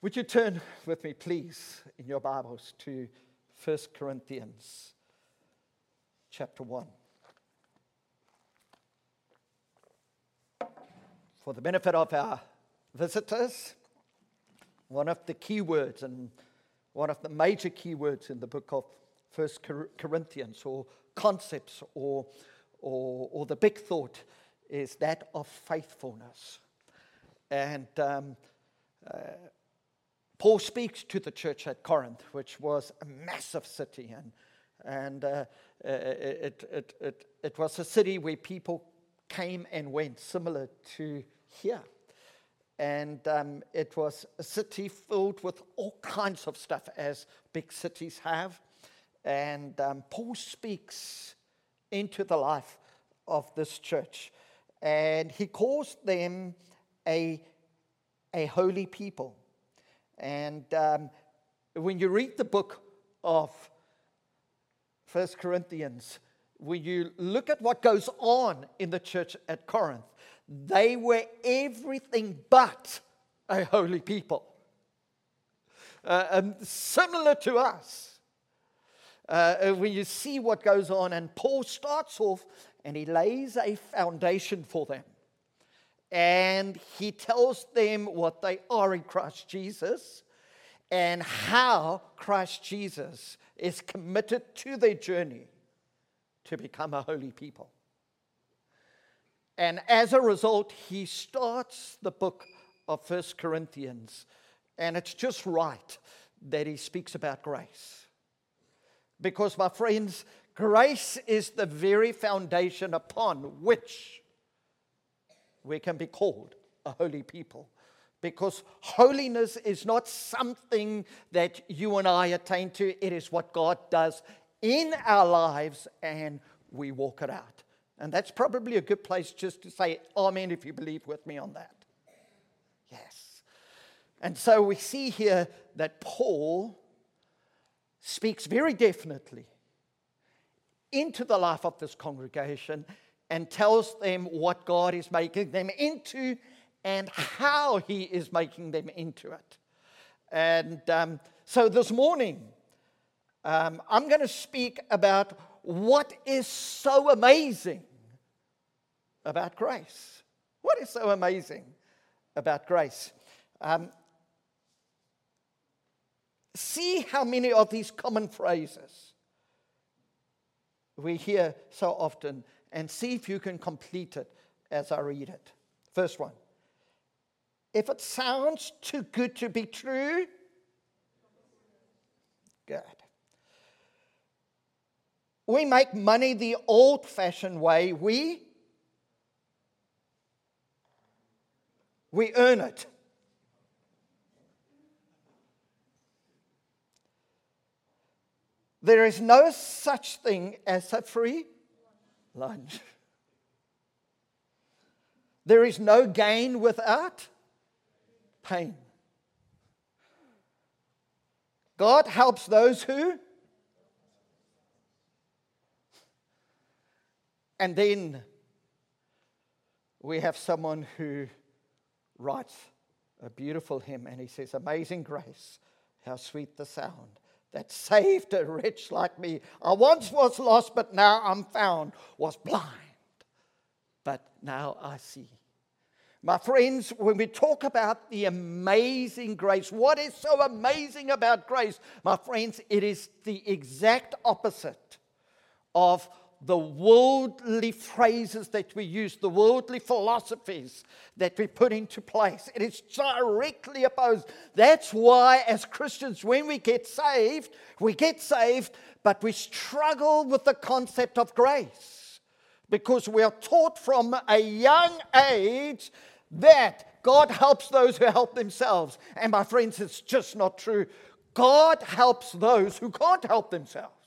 Would you turn with me, please, in your Bibles to 1 Corinthians chapter 1? For the benefit of our visitors, one of the key words and one of the major key words in the book of 1 Corinthians, or concepts, or, or, or the big thought, is that of faithfulness. And um, uh, Paul speaks to the church at Corinth, which was a massive city, and, and uh, uh it, it, it, it was a city where people came and went, similar to here. And um, it was a city filled with all kinds of stuff, as big cities have. And um, Paul speaks into the life of this church. And he calls them a, a holy people. And um, when you read the book of First Corinthians, when you look at what goes on in the church at Corinth, they were everything but a holy people. Uh, um, similar to us. Uh, uh, when you see what goes on, and Paul starts off and he lays a foundation for them. And he tells them what they are in Christ Jesus and how Christ Jesus is committed to their journey to become a holy people. And as a result, he starts the book of First Corinthians, and it's just right that he speaks about grace. Because, my friends, grace is the very foundation upon which we can be called a holy people. Because holiness is not something that you and I attain to, it is what God does in our lives and we walk it out. And that's probably a good place just to say Amen if you believe with me on that. Yes. And so we see here that Paul speaks very definitely into the life of this congregation and tells them what God is making them into and how He is making them into it. And um, so this morning, um, I'm going to speak about what is so amazing about grace. What is so amazing about grace? Um, see how many of these common phrases we hear so often and see if you can complete it as I read it. First one. If it sounds too good to be true, good. We make money the old fashioned way. We we earn it. There is no such thing as a free lunch. There is no gain without pain. God helps those who. And then we have someone who writes a beautiful hymn and he says, Amazing grace, how sweet the sound that saved a wretch like me. I once was lost, but now I'm found, was blind, but now I see. My friends, when we talk about the amazing grace, what is so amazing about grace? My friends, it is the exact opposite of the worldly phrases that we use, the worldly philosophies that we put into place. It is directly opposed. That's why, as Christians, when we get saved, we get saved, but we struggle with the concept of grace because we are taught from a young age that God helps those who help themselves. And my friends, it's just not true. God helps those who can't help themselves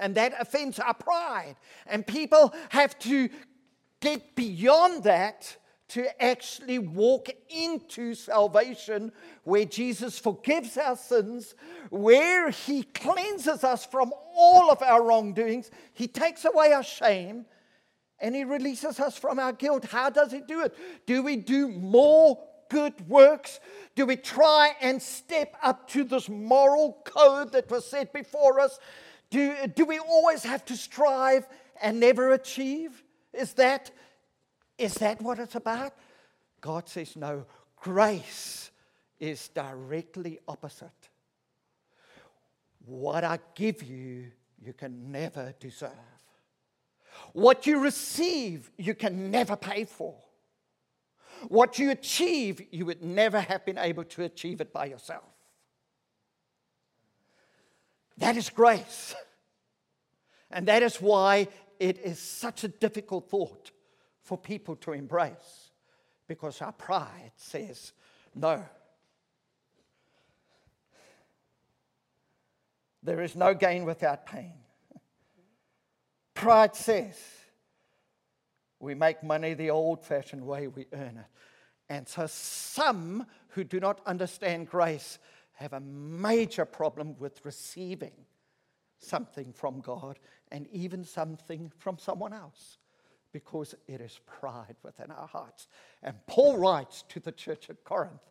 and that offends our pride. And people have to get beyond that to actually walk into salvation where Jesus forgives our sins, where He cleanses us from all of our wrongdoings, He takes away our shame, and He releases us from our guilt. How does He do it? Do we do more good works? Do we try and step up to this moral code that was set before us? Do, do we always have to strive and never achieve? Is that, is that what it's about? God says, no, grace is directly opposite. What I give you, you can never deserve. What you receive, you can never pay for. What you achieve, you would never have been able to achieve it by yourself. That is grace. And that is why it is such a difficult thought for people to embrace because our pride says no. There is no gain without pain. Pride says we make money the old fashioned way we earn it. And so some who do not understand grace have a major problem with receiving something from God and even something from someone else because it is pride within our hearts. And Paul writes to the church at Corinth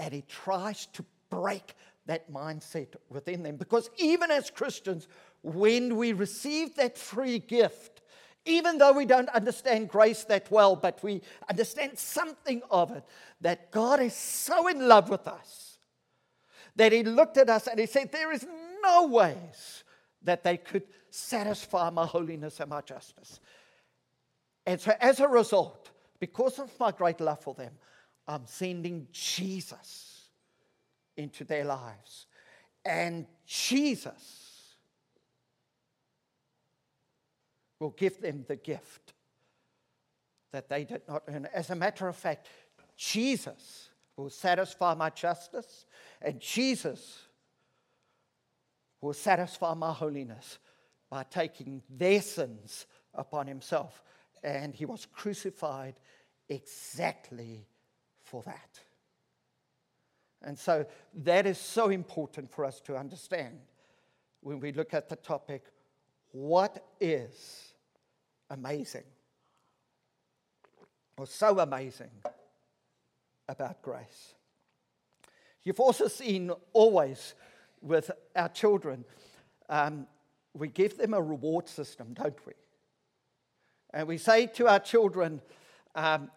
and he tries to break that mindset within them because even as Christians, when we receive that free gift, even though we don't understand grace that well, but we understand something of it, that God is so in love with us that He looked at us and He said, There is no ways that they could satisfy my holiness and my justice. And so, as a result, because of my great love for them, I'm sending Jesus into their lives. And Jesus will give them the gift that they did not earn. As a matter of fact, Jesus will satisfy my justice, and Jesus will satisfy my holiness by taking their sins upon himself. And he was crucified exactly for that. And so that is so important for us to understand when we look at the topic what is amazing or so amazing about grace? You've also seen always with our children, um, we give them a reward system, don't we? And we say to our children, um,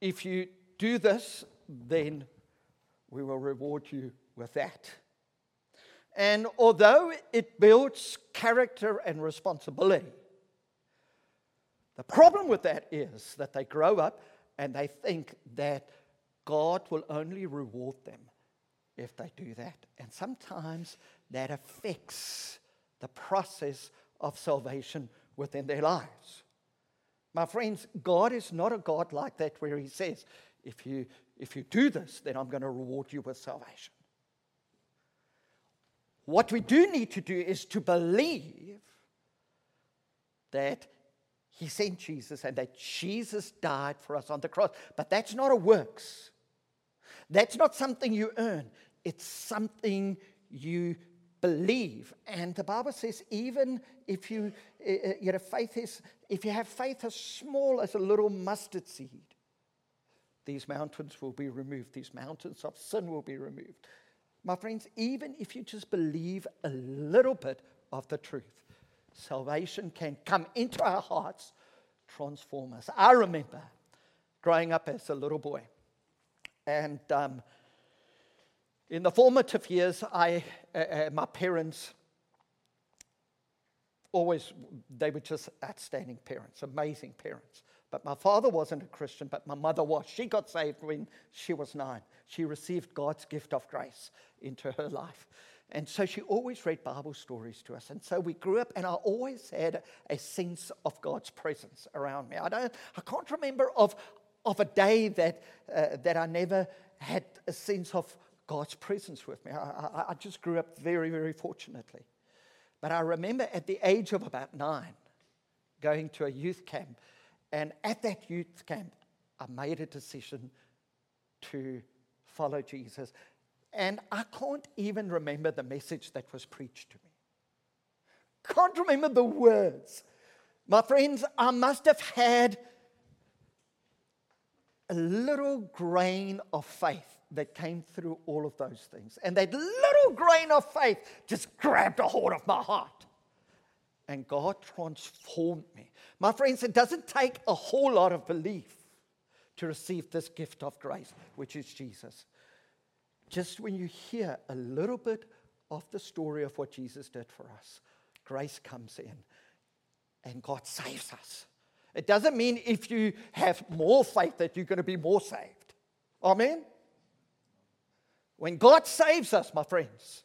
if you do this, then we will reward you with that. And although it builds character and responsibility, the problem with that is that they grow up and they think that God will only reward them if they do that. And sometimes that affects the process of salvation within their lives. My friends, God is not a God like that where He says, if you, if you do this, then I'm going to reward you with salvation. What we do need to do is to believe that He sent Jesus and that Jesus died for us on the cross. But that's not a works. That's not something you earn. It's something you believe. And the Bible says, even if you, uh, you know, faith is, if you have faith as small as a little mustard seed, these mountains will be removed. These mountains of sin will be removed. My friends, even if you just believe a little bit of the truth, salvation can come into our hearts, transform us. I remember growing up as a little boy, and um, in the formative years, I, uh, uh, my parents always, they were just outstanding parents, amazing parents. But my father wasn't a Christian, but my mother was. She got saved when she was nine. She received God's gift of grace into her life. And so she always read Bible stories to us. And so we grew up, and I always had a sense of God's presence around me. I, don't, I can't remember of, of a day that, uh, that I never had a sense of God's presence with me. I, I, I just grew up very, very fortunately. But I remember at the age of about nine going to a youth camp. And at that youth camp, I made a decision to follow Jesus. And I can't even remember the message that was preached to me. Can't remember the words. My friends, I must have had a little grain of faith that came through all of those things. And that little grain of faith just grabbed a hold of my heart. And God transformed me. My friends, it doesn't take a whole lot of belief to receive this gift of grace, which is Jesus. Just when you hear a little bit of the story of what Jesus did for us, grace comes in and God saves us. It doesn't mean if you have more faith that you're going to be more saved. Amen? When God saves us, my friends,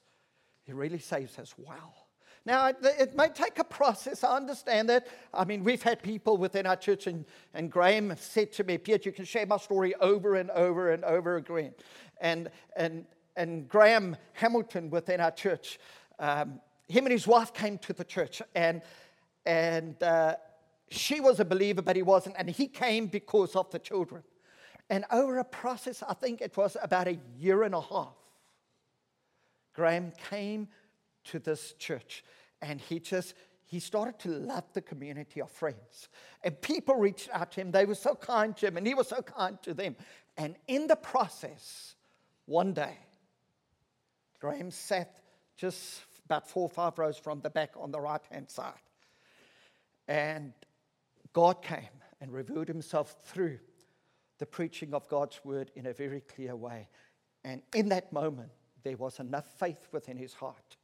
He really saves us well. Now, it, may take a process. I understand that. I mean, we've had people within our church, and, and Graham said to me, Peet, you can share my story over and over and over again. And, and, and Graham Hamilton within our church, um, him and his wife came to the church, and, and uh, she was a believer, but he wasn't. And he came because of the children. And over a process, I think it was about a year and a half, Graham came to this church and he just he started to love the community of friends. And people reached out to him. They were so kind to him, and he was so kind to them. And in the process, one day, Graham sat just about four or five rows from the back on the right hand side. And God came and revealed himself through the preaching of God's word in a very clear way. And in that moment, there was enough faith within his heart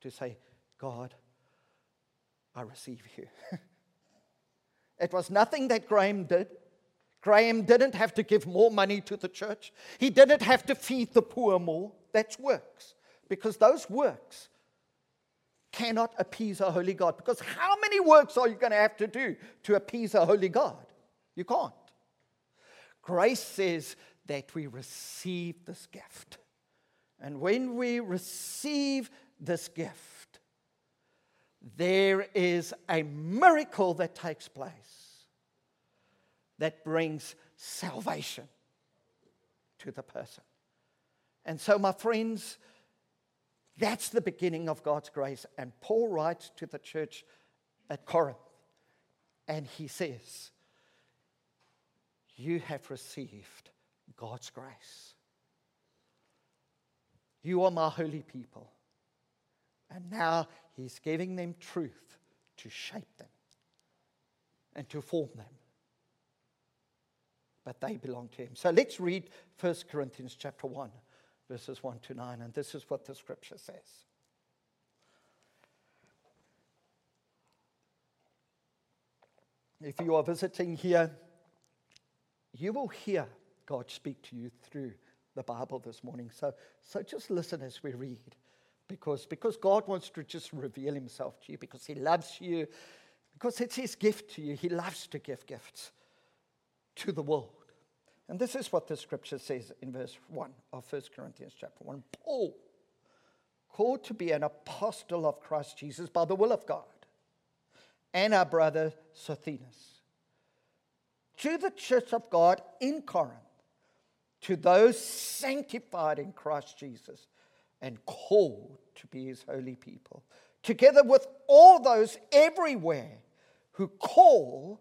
to say, God, I receive you. it was nothing that Graham did. Graham didn't have to give more money to the church. He didn't have to feed the poor more. That's works. Because those works cannot appease a holy God. Because how many works are you going to have to do to appease a holy God? You can't. Grace says that we receive this gift. And when we receive this gift, there is a miracle that takes place that brings salvation to the person. And so, my friends, that's the beginning of God's grace. And Paul writes to the church at Corinth, and he says, You have received God's grace. You are my holy people. And now he's giving them truth to shape them and to form them. But they belong to him. So let's read 1 Corinthians chapter 1 verses 1 to 9. And this is what the scripture says. If you are visiting here, you will hear God speak to you through the Bible this morning. So, so just listen as we read. Because, because God wants to just reveal himself to you, because he loves you, because it's his gift to you. He loves to give gifts to the world. And this is what the scripture says in verse 1 of 1 Corinthians chapter 1. Paul, called to be an apostle of Christ Jesus by the will of God, and our brother Sosthenes, to the church of God in Corinth, to those sanctified in Christ Jesus and called to be his holy people, together with all those everywhere who call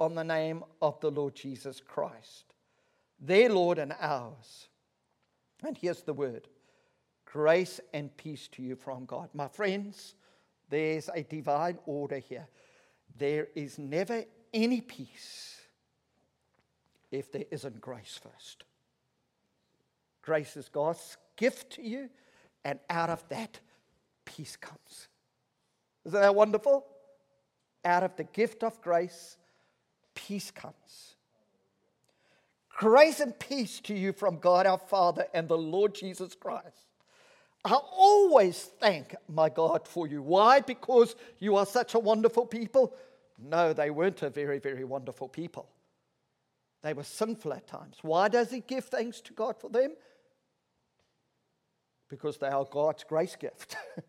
on the name of the Lord Jesus Christ their Lord and ours. And here's the word grace and peace to you from God. My friends, there's a divine order here. There is never any peace if there isn't grace first. Grace is God's gift to you, and out of that, peace comes. Isn't that wonderful? Out of the gift of grace, peace comes. Grace and peace to you from God our Father and the Lord Jesus Christ. I always thank my God for you. Why? Because you are such a wonderful people? No, they weren't a very, very wonderful people. They were sinful at times. Why does he give thanks to God for them? Because they are God's grace gift.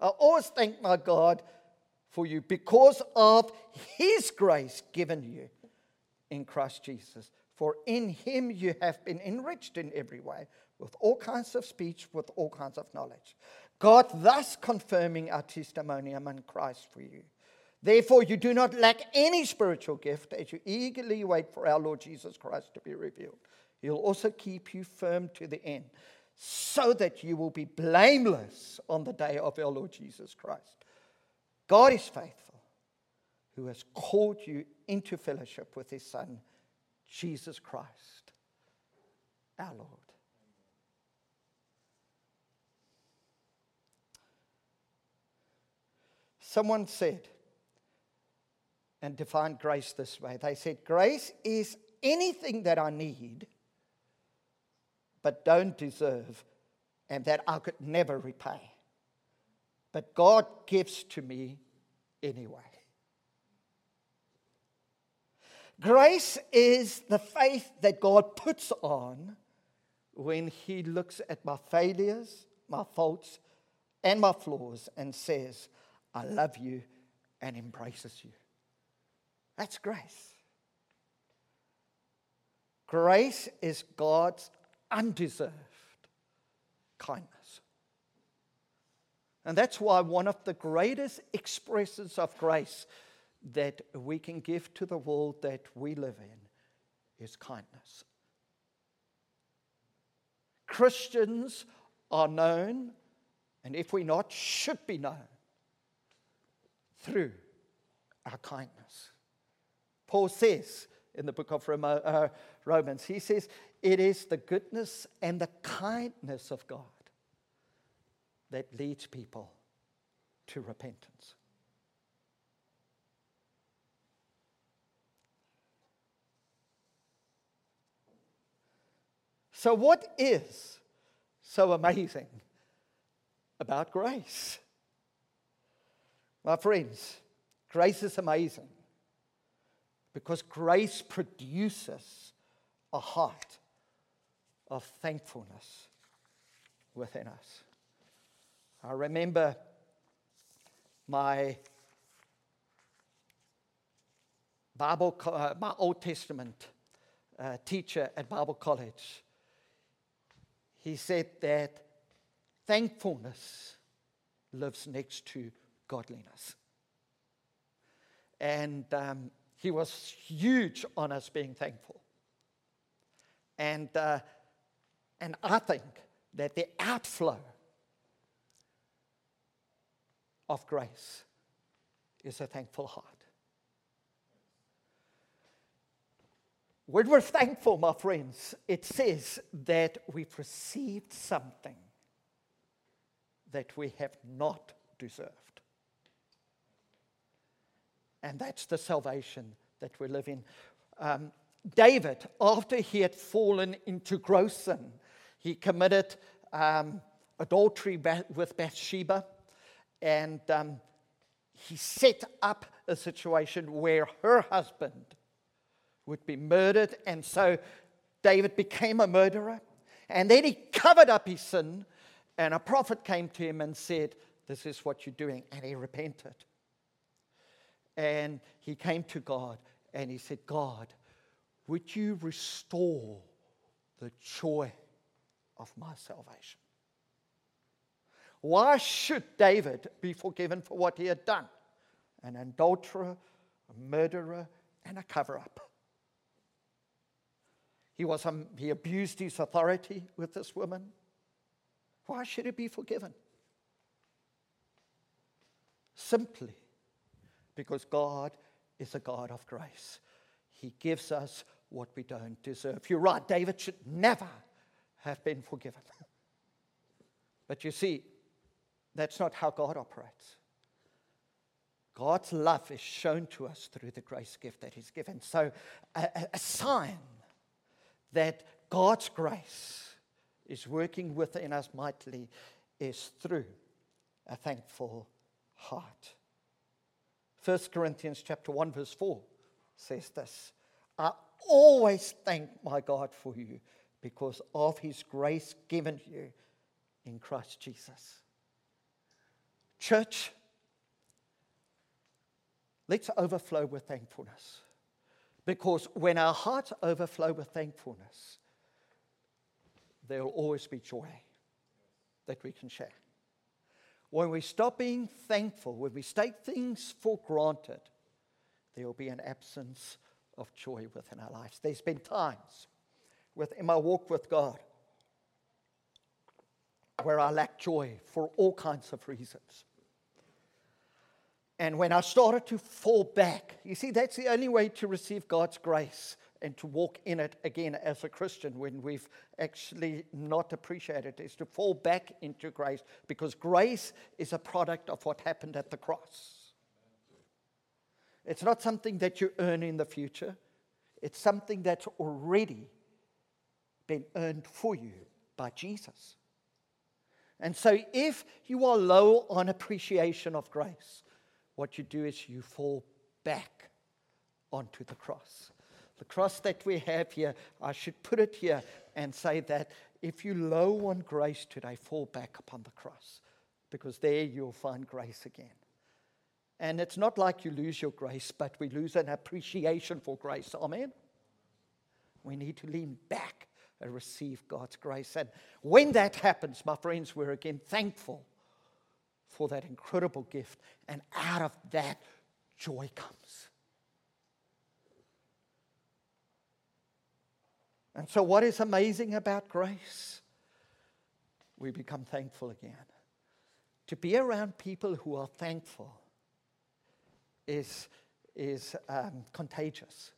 I always thank my God for you because of his grace given you in Christ Jesus. For in him you have been enriched in every way, with all kinds of speech, with all kinds of knowledge. God thus confirming our testimony among Christ for you, Therefore, you do not lack any spiritual gift as you eagerly wait for our Lord Jesus Christ to be revealed. He'll also keep you firm to the end, so that you will be blameless on the day of our Lord Jesus Christ. God is faithful, who has called you into fellowship with his Son, Jesus Christ, our Lord. Someone said, and defined grace this way they said, Grace is anything that I need but don't deserve and that I could never repay. But God gives to me anyway. Grace is the faith that God puts on when He looks at my failures, my faults, and my flaws and says, I love you and embraces you. That's grace. Grace is God's undeserved kindness. And that's why one of the greatest expressions of grace that we can give to the world that we live in is kindness. Christians are known, and if we're not, should be known through our kindness. Paul says in the book of uh, Romans, he says, it is the goodness and the kindness of God that leads people to repentance. So, what is so amazing about grace? My friends, grace is amazing because grace produces a heart of thankfulness within us. I remember my Bible, uh, my Old Testament uh, teacher at Bible College. He said that thankfulness lives next to godliness. And um, he was huge on us being thankful. And, uh, and I think that the outflow of grace is a thankful heart. When we're thankful, my friends, it says that we've received something that we have not deserved. And that's the salvation that we live in. Um, David, after he had fallen into gross sin, he committed um, adultery with Bathsheba, and um, he set up a situation where her husband would be murdered, and so David became a murderer. And then he covered up his sin, and a prophet came to him and said, This is what you're doing. And he repented. And he came to God and he said, God, would you restore the joy of my salvation? Why should David be forgiven for what he had done? An adulterer, a murderer, and a cover up. He, was, um, he abused his authority with this woman. Why should he be forgiven? Simply because God is a God of grace. He gives us what we don't deserve. You're right, David should never have been forgiven. but you see, that's not how God operates. God's love is shown to us through the grace gift that He's given. So, a, a sign that God's grace is working within us mightily is through a thankful heart. 1 Corinthians chapter 1 verse 4 says this. I always thank my God for you because of his grace given you in Christ Jesus. Church, let's overflow with thankfulness. Because when our hearts overflow with thankfulness, there will always be joy that we can share. when we stop being thankful, when we take things for granted, there will be an absence of joy within our lives. There's been times within my walk with God where I lack joy for all kinds of reasons. And when I started to fall back, you see, that's the only way to receive God's grace and to walk in it again as a Christian when we've actually not appreciated it, is to fall back into grace because grace is a product of what happened at the cross. It's not something that you earn in the future, it's something that's already been earned for you by Jesus. And so, if you are low on appreciation of grace, what you do is you fall back onto the cross. The cross that we have here, I should put it here and say that if you low on grace today, fall back upon the cross because there you'll find grace again. And it's not like you lose your grace, but we lose an appreciation for grace. Amen? We need to lean back and receive God's grace. And when that happens, my friends, we're again thankful for that incredible gift. And out of that, joy comes. And so, what is amazing about grace? We become thankful again. To be around people who are thankful is, is um, contagious.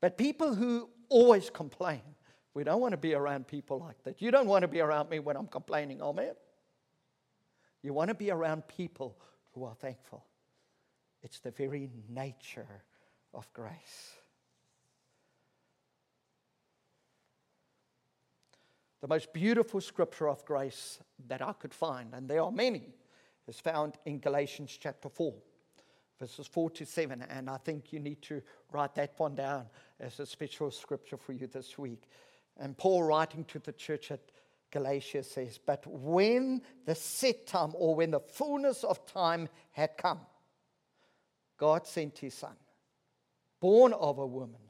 But people who always complain, we don't want to be around people like that. You don't want to be around me when I'm complaining, amen? You want to be around people who are thankful. It's the very nature of grace. The most beautiful scripture of grace that I could find, and there are many, is found in Galatians chapter 4, verses 4 to 7. And I think you need to write that one down as a special scripture for you this week. And Paul, writing to the church at Galatia, says, But when the set time, or when the fullness of time had come, God sent his son, born of a woman,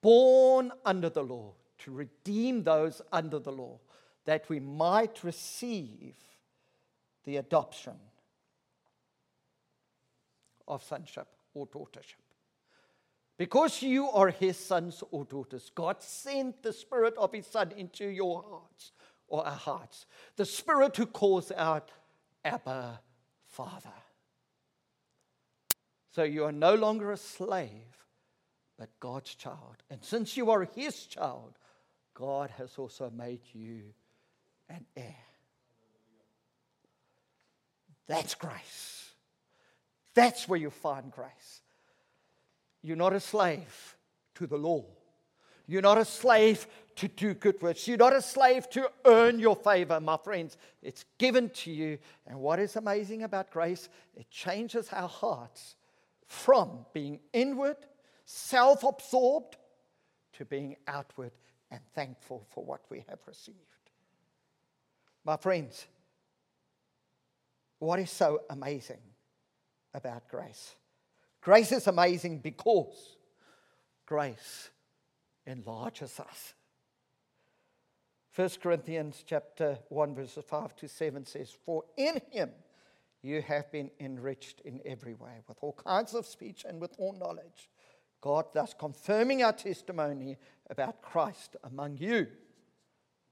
born under the law to redeem those under the law, that we might receive the adoption of sonship or daughtership. Because you are his sons or daughters, God sent the Spirit of his Son into your hearts or our hearts. The Spirit who calls out, Abba, Father. So you are no longer a slave, but God's child. And since you are his child, God has also made you an heir. That's grace. That's where you find grace. You're not a slave to the law. You're not a slave to do good works. You're not a slave to earn your favor, my friends. It's given to you. And what is amazing about grace, it changes our hearts from being inward, self absorbed, to being outward and thankful for what we have received. My friends, what is so amazing about grace? Grace is amazing because grace enlarges us. 1 Corinthians chapter 1 verses 5 to 7 says, For in him you have been enriched in every way, with all kinds of speech and with all knowledge God thus confirming our testimony about Christ among you.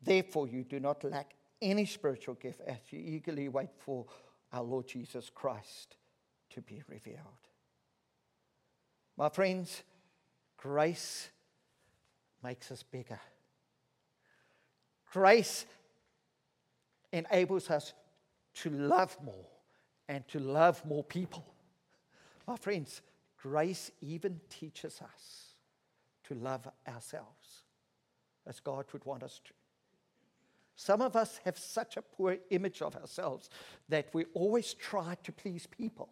Therefore, you do not lack any spiritual gift as you eagerly wait for our Lord Jesus Christ to be revealed. My friends, grace makes us bigger. Grace enables us to love more and to love more people. My friends, grace even teaches us to love ourselves as God would want us to. Some of us have such a poor image of ourselves that we always try to please people.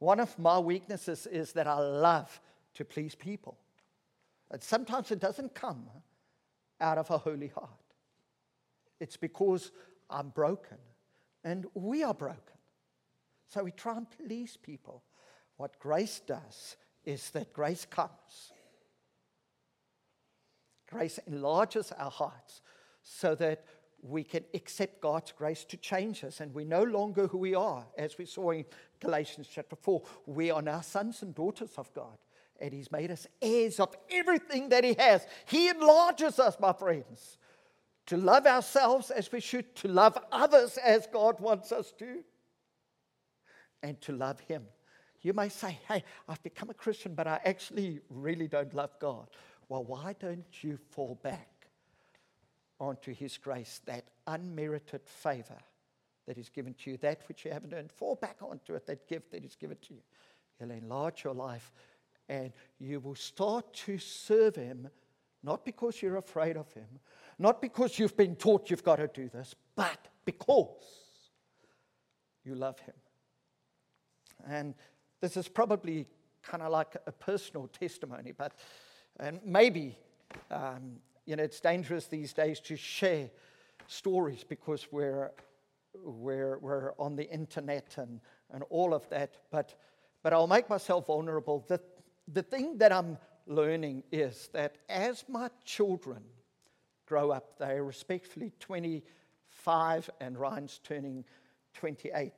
One of my weaknesses is that I love to please people. And sometimes it doesn't come out of a holy heart. It's because I'm broken and we are broken. So we try and please people. What grace does is that grace comes. Grace enlarges our hearts so that we can accept God's grace to change us, and we're no longer who we are, as we saw in Galatians chapter 4. We are now sons and daughters of God, and He's made us heirs of everything that He has. He enlarges us, my friends, to love ourselves as we should, to love others as God wants us to, and to love Him. You may say, Hey, I've become a Christian, but I actually really don't love God. Well, why don't you fall back onto His grace, that unmerited favor that is given to you, that which you haven't earned? Fall back onto it, that gift that is given to you. He'll enlarge your life and you will start to serve Him, not because you're afraid of Him, not because you've been taught you've got to do this, but because you love Him. And this is probably kind of like a personal testimony, but and maybe um, you know it's dangerous these days to share stories because we're we're we're on the internet and and all of that. But but I'll make myself vulnerable. The the thing that I'm learning is that as my children grow up, they are respectfully 25 and Ryan's turning 28.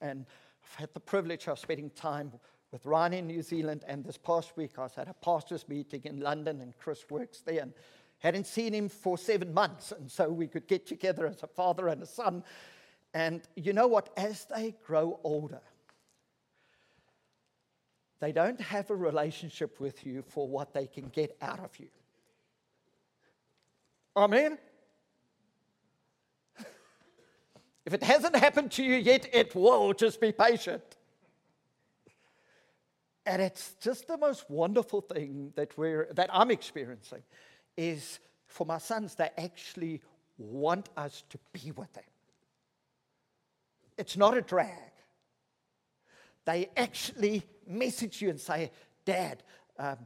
And I've had the privilege of spending time with Ryan in New Zealand, and this past week I was at a pastors' meeting in London, and Chris works there, and hadn't seen him for seven months, and so we could get together as a father and a son. And you know what? As they grow older, they don't have a relationship with you for what they can get out of you. Amen? If it hasn't happened to you yet, it will. Just be patient. And it's just the most wonderful thing that, we're, that I'm experiencing is for my sons, they actually want us to be with them. It's not a drag. They actually message you and say, Dad, um,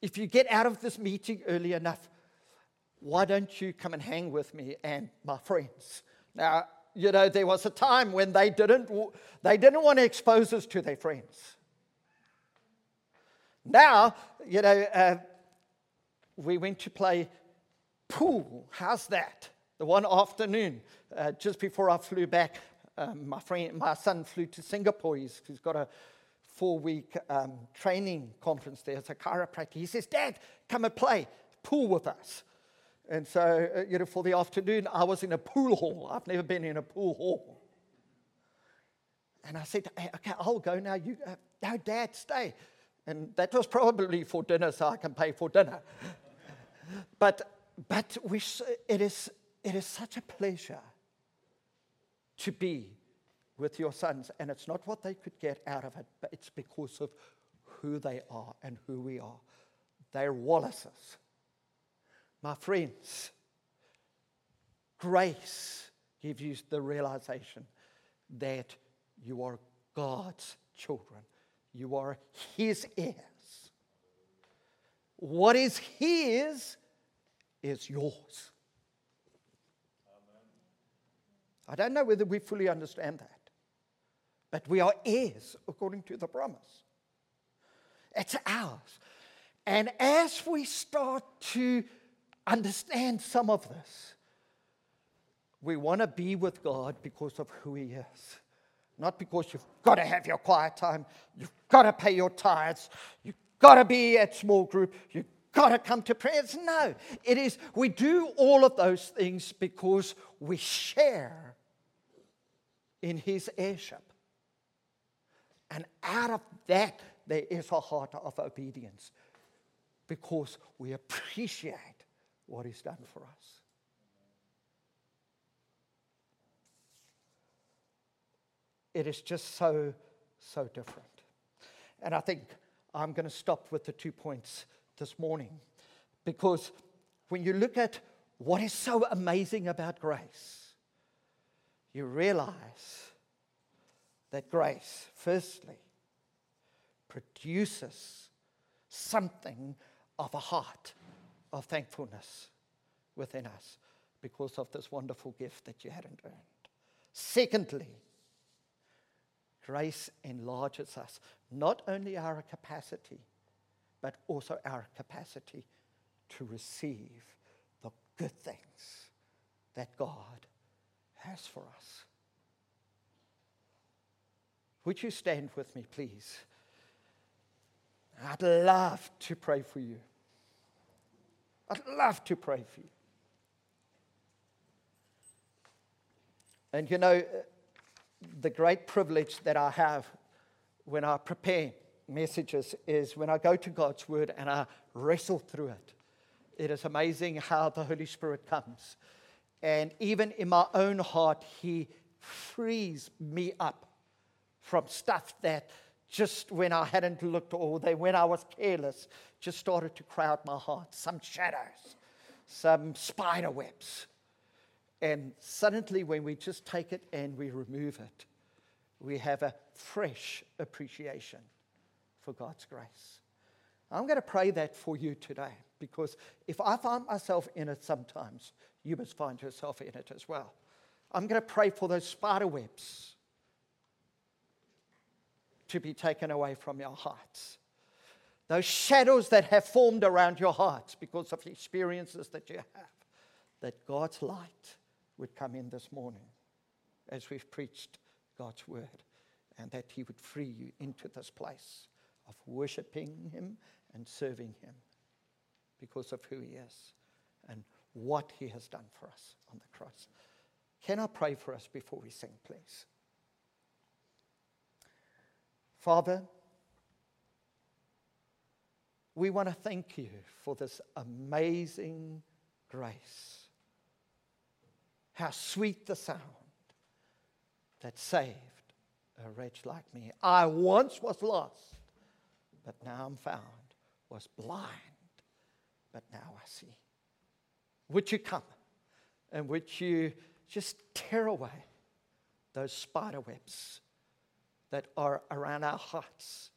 if you get out of this meeting early enough, why don't you come and hang with me and my friends? Now, you know, there was a time when they didn't, they didn't want to expose us to their friends. Now, you know, uh, we went to play pool. How's that? The one afternoon, uh, just before I flew back, um, my friend, my son flew to Singapore. He's, he's got a four-week um, training conference there as a chiropractor. He says, "Dad, come and play pool with us." And so, uh, you know, for the afternoon, I was in a pool hall. I've never been in a pool hall. And I said, hey, okay, I'll go now. You, uh, no, Dad, stay. And that was probably for dinner, so I can pay for dinner. but but we, it, is, it is such a pleasure to be with your sons. And it's not what they could get out of it, but it's because of who they are and who we are. They're Wallaces. My friends, grace gives you the realization that you are God's children. You are His heirs. What is His is yours. I don't know whether we fully understand that, but we are heirs according to the promise. It's ours. And as we start to understand some of this. We want to be with God because of who He is, not because you've got to have your quiet time, you've got to pay your tithes, you've got to be at small group, you've got to come to prayers. No, it is we do all of those things because we share in His heirship. And out of that, there is a heart of obedience because we appreciate what He's done for us. It is just so, so different. And I think I'm going to stop with the two points this morning because when you look at what is so amazing about grace, you realize that grace, firstly, produces something of a heart of thankfulness within us because of this wonderful gift that you hadn't earned. Secondly, grace enlarges us, not only our capacity, but also our capacity to receive the good things that God has for us. Would you stand with me, please? I'd love to pray for you. I'd love to pray for you. And you know, the great privilege that I have when I prepare messages is when I go to God's Word and I wrestle through it. It is amazing how the Holy Spirit comes. And even in my own heart, He frees me up from stuff that just when I hadn't looked or they, when I was careless, just started to crowd my heart. Some shadows, some spider webs. And suddenly, when we just take it and we remove it, we have a fresh appreciation for God's grace. I'm going to pray that for you today because if I find myself in it sometimes, you must find yourself in it as well. I'm going to pray for those spider webs to be taken away from your hearts. Those shadows that have formed around your hearts because of experiences that you have, that God's light would come in this morning as we've preached God's word, and that He would free you into this place of worshiping Him and serving Him because of who He is and what He has done for us on the cross. Can I pray for us before we sing, please? Father, we want to thank you for this amazing grace. How sweet the sound that saved a wretch like me. I once was lost, but now I'm found, was blind, but now I see. Would you come and would you just tear away those spider webs that are around our hearts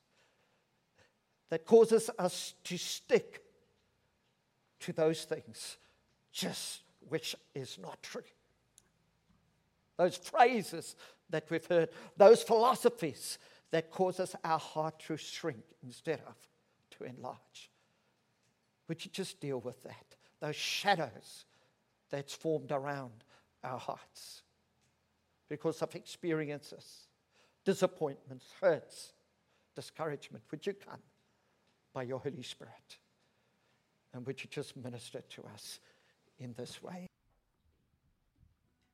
that causes us to stick to those things just which is not true. Those phrases that we've heard, those philosophies that causes our heart to shrink instead of to enlarge. Would you just deal with that? Those shadows that's formed around our hearts because of experiences disappointments, hurts, discouragement, would you come by your Holy Spirit? And would you just minister to us in this way?